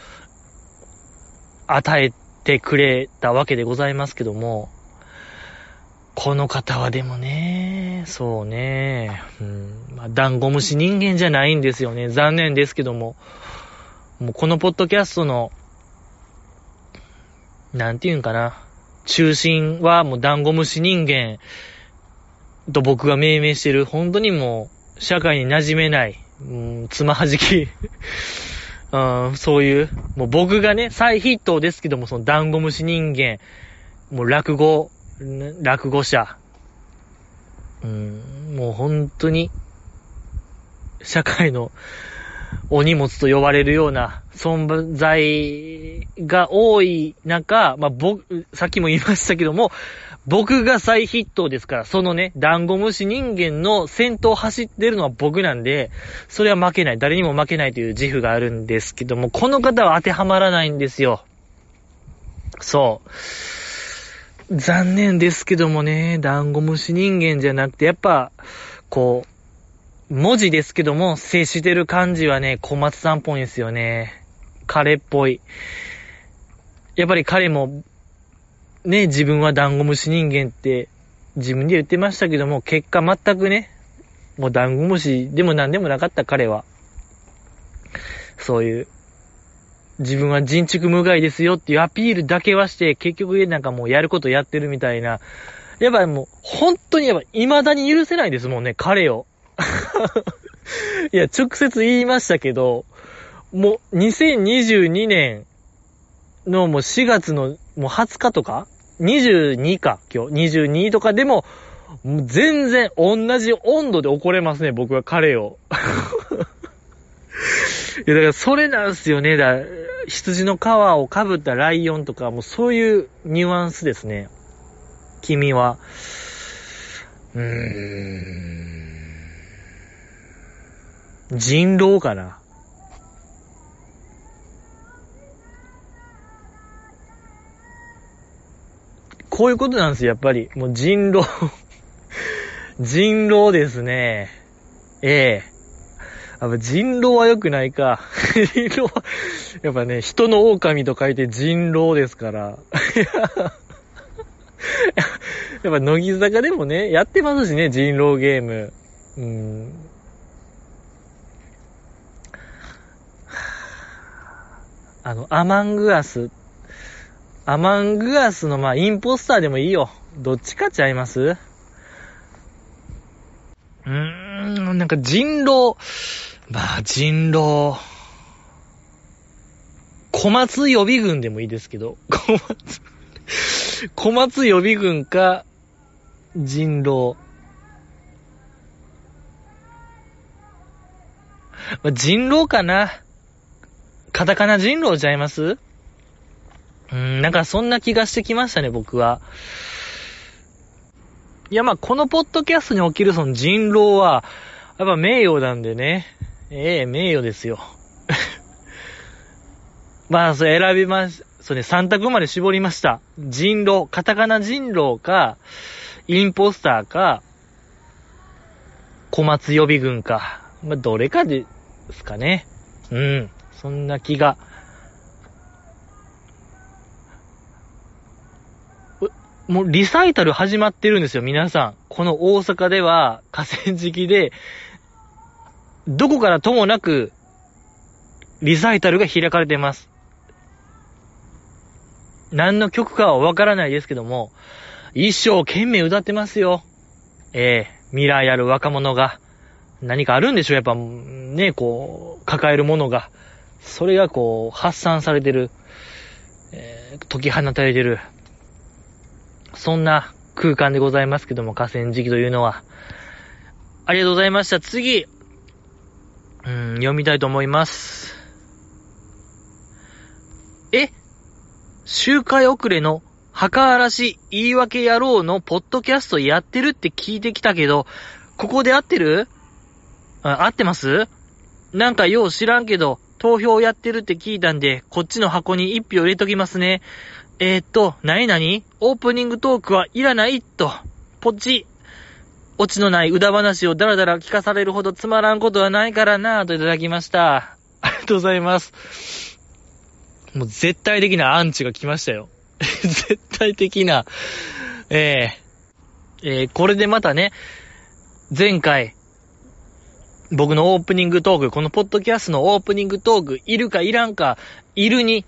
与えてくれたわけでございますけども、この方はでもね、そうね、うん、まあ、ダンゴムシ人間じゃないんですよね。残念ですけども、もうこのポッドキャストの、なんて言うんかな、中心はもうダンゴムシ人間と僕が命名してる、本当にもう、社会に馴染めない、うん、つまはじき。うん、そういう、もう僕がね、再筆頭ですけども、そのダンゴムシ人間、もう落語、落語者、うん、もう本当に、社会のお荷物と呼ばれるような存在が多い中、まあ、僕、さっきも言いましたけども、僕が再筆頭ですから、そのね、ダンゴムシ人間の先頭を走ってるのは僕なんで、それは負けない。誰にも負けないという自負があるんですけども、この方は当てはまらないんですよ。そう。残念ですけどもね、ダンゴムシ人間じゃなくて、やっぱ、こう、文字ですけども、接してる感じはね、小松さんっぽいんですよね。彼っぽい。やっぱり彼もね、自分はダンゴムシ人間って自分で言ってましたけども、結果全くね、もうダンゴムシでも何でもなかった彼は、そういう、自分は人畜無害ですよっていうアピールだけはして、結局なんかもうやることやってるみたいな、やっぱもう、本当にやっぱ未だに許せないですもんね、彼を。いや、直接言いましたけど、もう2022年のもう4月のもう20日とか？22か、今日。22とかでも、もう全然同じ温度で怒れますね、僕は彼を。いや、だからそれなんすよね。だ羊の皮をかぶったライオンとか、もうそういうニュアンスですね。君は。うーん。人狼かな。こういうことなんですよ、やっぱり。もう人狼 人狼ですね。ええやっぱ人狼は良くないか。人狼は、やっぱね、人の狼と書いて人狼ですから。やっぱ乃木坂でもね、やってますしね、人狼ゲーム。うん。あの、アマングアスアマングアスの、まあ、インポスターでもいいよ。どっちかちゃいます？うーん、なんか人狼、まあ、人狼。小松予備軍でもいいですけど、小松、小松予備軍か、人狼。まあ、人狼かな。カタカナ人狼ちゃいます？うん、なんかそんな気がしてきましたね、僕は。いや、まあ、このポッドキャストにおけるその人狼は、やっぱ名誉なんでね。ええ名誉ですよ。まあ、それ選びまし、そうね、3択まで絞りました。人狼、カタカナ人狼か、インポスターか、小松予備軍か。まあ、どれかですかね。うん。そんな気がもうリサイタル始まってるんですよ、皆さん。この大阪では河川敷で、どこからともなく、リサイタルが開かれています。何の曲かはわからないですけども、一生懸命歌ってますよ。ええー、未来ある若者が。何かあるんでしょうやっぱ、ね、こう、抱えるものが。それがこう、発散されてる。えー、解き放たれてる。そんな空間でございますけども、河川敷というのは。ありがとうございました。次。うん、読みたいと思います。え？周回遅れの墓嵐言い訳野郎のポッドキャストやってるって聞いてきたけど、ここで合ってる？あ、合ってます？なんかよう知らんけど、投票やってるって聞いたんで、こっちの箱に一票入れときますね。えー、っと、なになにオープニングトークはいらない？と。ポチ。オチのない歌話をダラダラ聞かされるほどつまらんことはないからなぁといただきました。ありがとうございます。もう絶対的なアンチが来ましたよ。絶対的な、えー、えー、これでまたね、前回、僕のオープニングトーク、このポッドキャストのオープニングトーク、いるかいらんか、いるに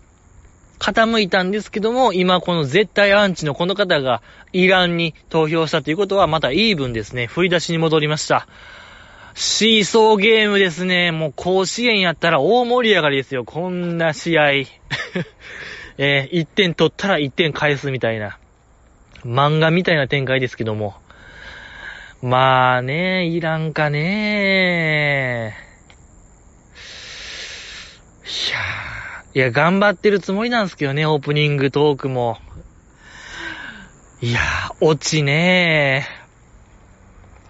傾いたんですけども、今この絶対アンチのこの方がイランに投票したということは、またイーブンですね。振り出しに戻りました。シーソーゲームですね。もう甲子園やったら大盛り上がりですよ。こんな試合。えー、1点取ったら1点返すみたいな。漫画みたいな展開ですけども。まあね、いらんかねいやーいや、頑張ってるつもりなんですけどね、オープニングトークも。いや落ちね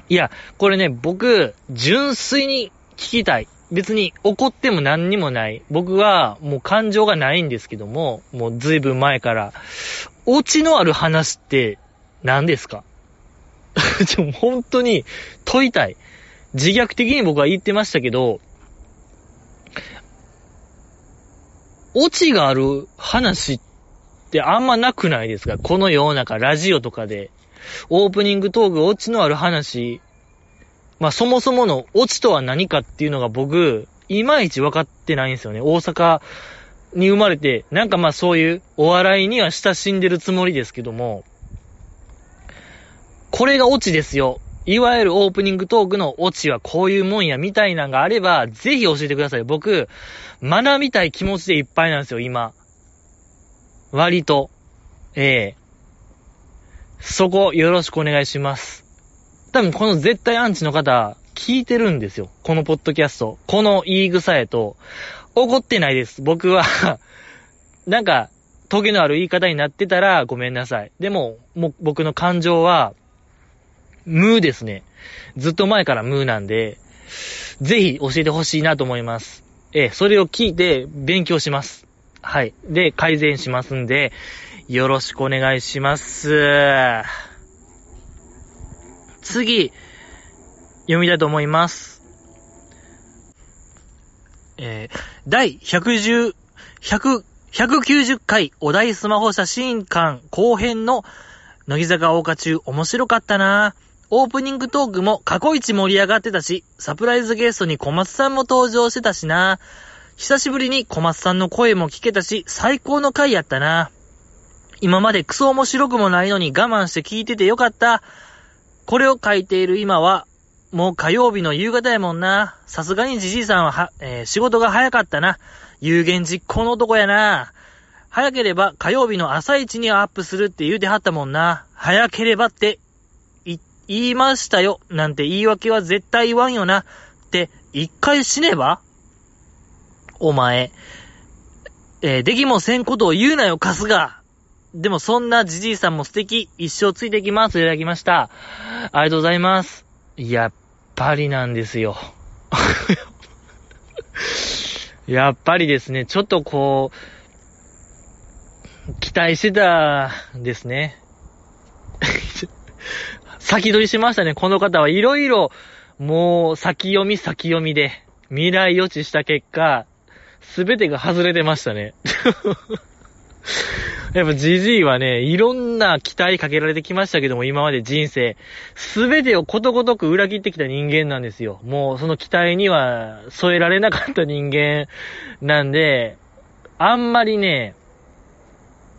いや、これね、僕、純粋に聞きたい。別に怒っても何にもない。僕はもう感情がないんですけども、もう随分前から。オチのある話って何ですか？ちょ、本当に問いたい。自虐的に僕は言ってましたけど、オチがある話ってあんまなくないですか？この世の中、ラジオとかで。オープニングトーク、オチのある話。まあ、そもそものオチとは何かっていうのが僕、いまいち分かってないんですよね。大阪に生まれて、なんかまあそういうお笑いには親しんでるつもりですけども、これがオチですよ。いわゆるオープニングトークのオチはこういうもんやみたいなのがあれば、ぜひ教えてください。僕、学びたい気持ちでいっぱいなんですよ、今。割と。ええそこ、よろしくお願いします。多分この絶対アンチの方、聞いてるんですよ。このポッドキャスト。この言い草へと。怒ってないです。僕は なんか、トゲのある言い方になってたらごめんなさい。でも、も僕の感情は、ムーですね。ずっと前からムーなんで、ぜひ教えてほしいなと思います。えそれを聞いて勉強します。はい。で、改善しますんで、よろしくお願いします。次、読みたいと思います。えー、第110、100、190回お題スマホ写真館後編の乃木坂大花中面白かったなオープニングトークも過去一盛り上がってたし、サプライズゲストに小松さんも登場してたしな。久しぶりに小松さんの声も聞けたし、最高の回やったな。今までクソ面白くもないのに我慢して聞いててよかった。これを書いている今は、もう火曜日の夕方やもんな。さすがにじじいさんはは、えー、仕事が早かったな。有言実行の男やな。早ければ火曜日の朝一にアップするって言うてはったもんな。早ければって言いましたよ、なんて言い訳は絶対言わんよな、って一回死ねばお前、えー、できもせんことを言うなよ、カスが。でもそんなじじいさんも素敵、一生ついてきます、いただきました。ありがとうございます。やっぱりなんですよ。やっぱりですね、ちょっとこう、期待してたですね。先取りしましたね。この方はいろいろ、もう先読み先読みで、未来予知した結果、すべてが外れてましたね。やっぱジジイはね、いろんな期待かけられてきましたけども、今まで人生、すべてをことごとく裏切ってきた人間なんですよ。もうその期待には添えられなかった人間なんで、あんまりね、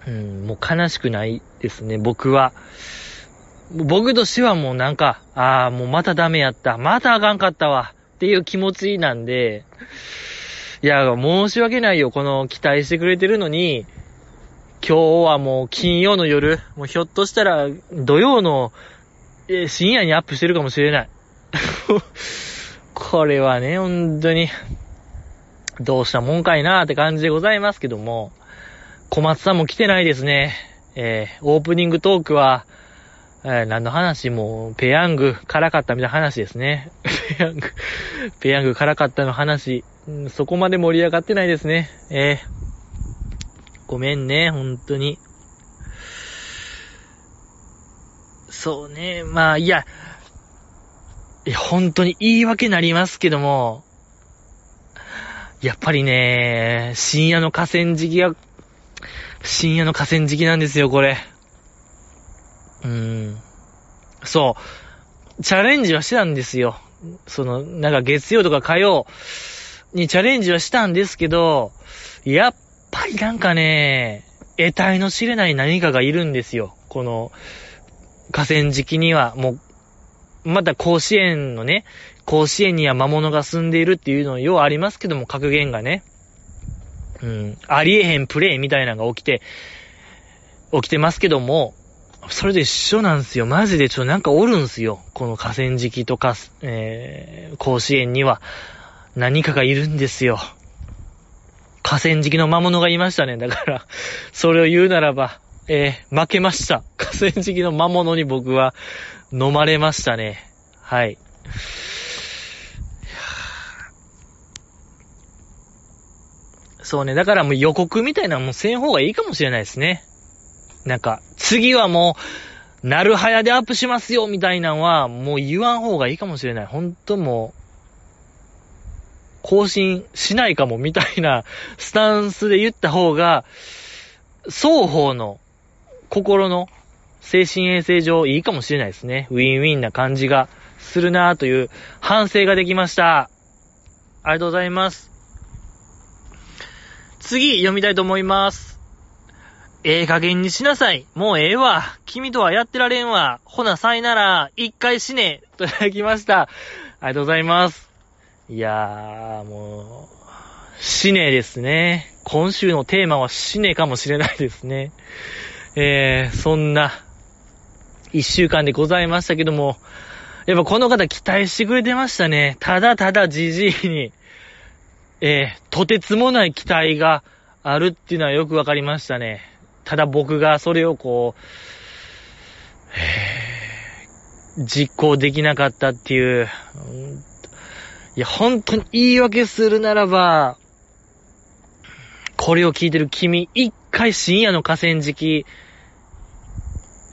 うん、もう悲しくないですね、僕は。僕としてはもうなんか、ああ、もうまたダメやった。またあかんかったわ。っていう気持ちなんで、いや、申し訳ないよ。この期待してくれてるのに、今日はもう金曜の夜、もうひょっとしたら土曜の、深夜にアップしてるかもしれない。これはね、本当に、どうしたもんかいなーって感じでございますけども、小松さんも来てないですね。えー、オープニングトークは、えー、何の話も、ペヤング辛かったみたいな話ですね。ペヤング、ペヤング辛かったの話、うん、そこまで盛り上がってないですね。えー、ごめんね、本当に。そうね、まあ、いや、いや、本当に言い訳なりますけども、やっぱりね、深夜の河川敷が、深夜の河川敷なんですよ、これ。うん。そう。チャレンジはしてたんですよ。その、なんか月曜とか火曜にチャレンジはしたんですけど、やっぱりなんかね、得体の知れない何かがいるんですよ。この、河川敷には、もう、また甲子園のね、甲子園には魔物が住んでいるっていうのようありますけども、格言がね。うん、ありえへんプレイみたいなのが起きて、起きてますけども、それで一緒なんですよ。マジでちょ、なんかおるんすよ。この河川敷とか、えー、甲子園には何かがいるんですよ。河川敷の魔物がいましたね。だから、それを言うならば、えー、負けました。河川敷の魔物に僕は飲まれましたね。はい。そうね。だからもう予告みたいなもうせん方がいいかもしれないですね。なんか、次はもう、なるはやでアップしますよ、みたいなのは、もう言わん方がいいかもしれない。ほんともう、更新しないかも、みたいなスタンスで言った方が、双方の心の精神衛生上いいかもしれないですね。ウィンウィンな感じがするなという反省ができました。ありがとうございます。次、読みたいと思います。ええ加減にしなさい。もうええわ。君とはやってられんわ。ほな、さいなら、一回死ね。といただきました。ありがとうございます。いやー、もう、死ねですね。今週のテーマは死ねかもしれないですね。えー、そんな、一週間でございましたけども、やっぱこの方期待してくれてましたね。ただただじじいに、えー、とてつもない期待があるっていうのはよくわかりましたね。ただ僕がそれをこう、実行できなかったっていう、いや、本当に言い訳するならば、これを聞いてる君、一回深夜の河川敷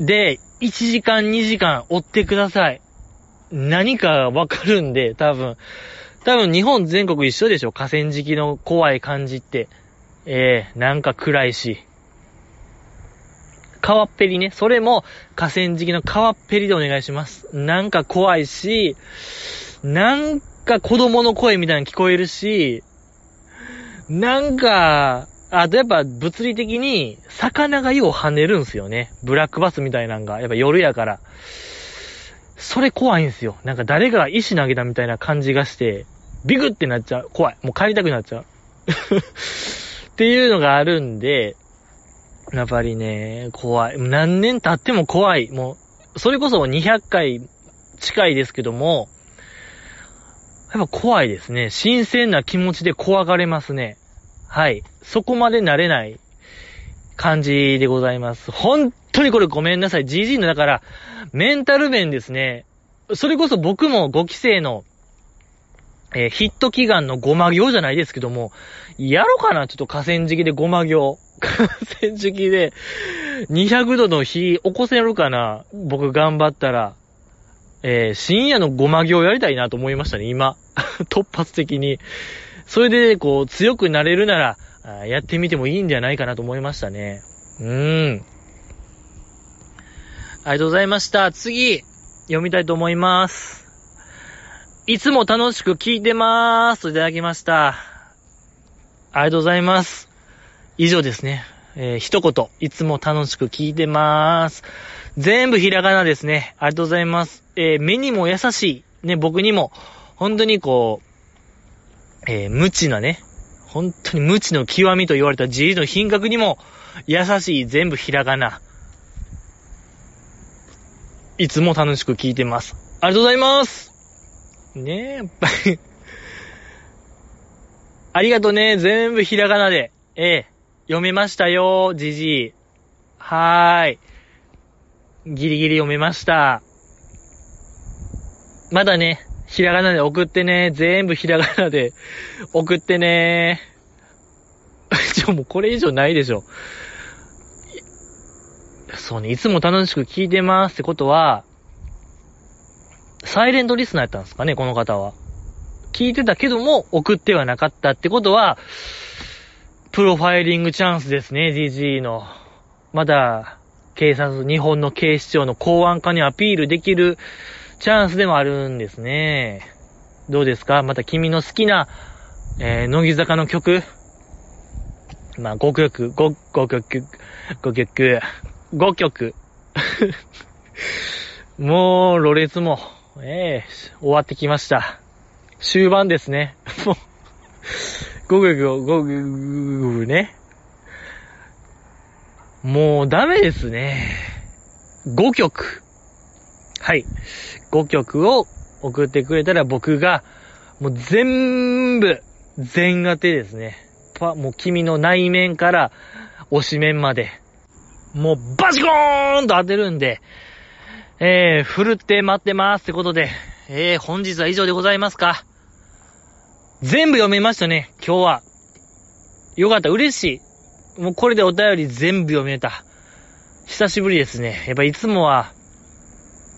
で、1時間2時間追ってください。何かわかるんで、多分。多分日本全国一緒でしょ河川敷の怖い感じって。ええー、なんか暗いし。川っぺりね。それも河川敷の川っぺりでお願いします。なんか怖いし、なんか子供の声みたいなの聞こえるし、なんか、あとやっぱ物理的に魚がよう跳ねるんすよね。ブラックバスみたいなんが。やっぱ夜やから。それ怖いんすよ。なんか誰かが石投げたみたいな感じがして、ビクってなっちゃう。怖い。もう帰りたくなっちゃう。っていうのがあるんで、やっぱりね、怖い。何年経っても怖い。もう、それこそ200回近いですけども、やっぱ怖いですね。新鮮な気持ちで怖がれますね。はい。そこまで慣れない感じでございます。本当にこれごめんなさい。GG のだから、メンタル面ですね。それこそ僕も5期生の、えー、ヒット祈願のごま行じゃないですけども、やろうかなちょっと河川敷でごま行。河川敷で、200度の火起こせるかな？僕頑張ったら。えー、深夜のごま行やりたいなと思いましたね、今。突発的に。それで、こう、強くなれるなら、やってみてもいいんじゃないかなと思いましたね。うーん。ありがとうございました。次、読みたいと思います。いつも楽しく聞いてまーす。いただきました。ありがとうございます。以上ですね。えー一言、いつも楽しく聞いてまーす。全部ひらがなですね。ありがとうございます。えー目にも優しい。ね、僕にも、本当にこう、えー無知なね、本当に無知の極みと言われた G の品格にも、優しい全部ひらがな。いつも楽しく聞いてます。ありがとうございますねえ、やっぱりありがとね。全部ひらがなで。ええ、読めましたよ、じじい。はーい。ギリギリ読めました。まだね、ひらがなで送ってね。全部ひらがなで 送ってね。ちょ、もうこれ以上ないでしょ。そうね、いつも楽しく聞いてますってことは、サイレントリスナーやったんですかね、この方は。聞いてたけども、送ってはなかったってことは、プロファイリングチャンスですね、DG の。まだ、警察、日本の警視庁の公安課にアピールできるチャンスでもあるんですね。どうですか？また君の好きな、えー、乃木坂の曲まあ、5曲、5、5曲、5曲、5曲。もう、ろれつも、ええ終わってきました。終盤ですね。もう、5曲、5曲、ね。もう、ダメですね。5曲。はい。5曲を送ってくれたら僕が、もう全部、全当てですね。パ、もう君の内面から、推し面まで、もうバチコーンと当てるんで、えー、振るって待ってますってことで、えー、本日は以上でございますか？全部読めましたね、今日は。よかった、嬉しい。もうこれでお便り全部読めた。久しぶりですね。やっぱいつもは、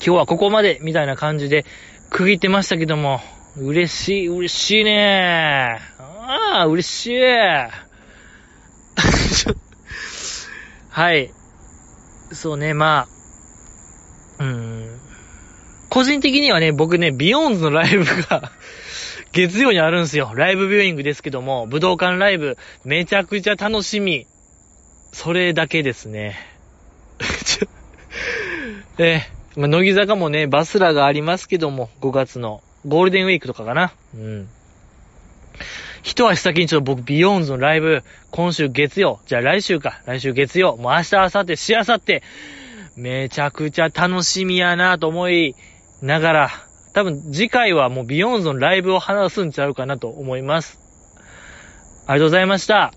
今日はここまで、みたいな感じで区切ってましたけども、嬉しい、嬉しいねああ、嬉しい。はい。そうね、まあ、うーん。個人的にはね、僕ね、ビヨーンズのライブが月曜にあるんすよ。ライブビューイングですけども、武道館ライブ、めちゃくちゃ楽しみ。それだけですね。えー、まあ、乃木坂もね、バスラがありますけども、5月のゴールデンウィークとかかな。うん。一足先にちょっと僕、ビヨーンズのライブ、今週月曜、じゃあ来週か、来週月曜、もう明日、明後日、しあさって、めちゃくちゃ楽しみやなと思いながら、多分次回はもうビヨンズのライブを話すんちゃうかなと思います。ありがとうございました。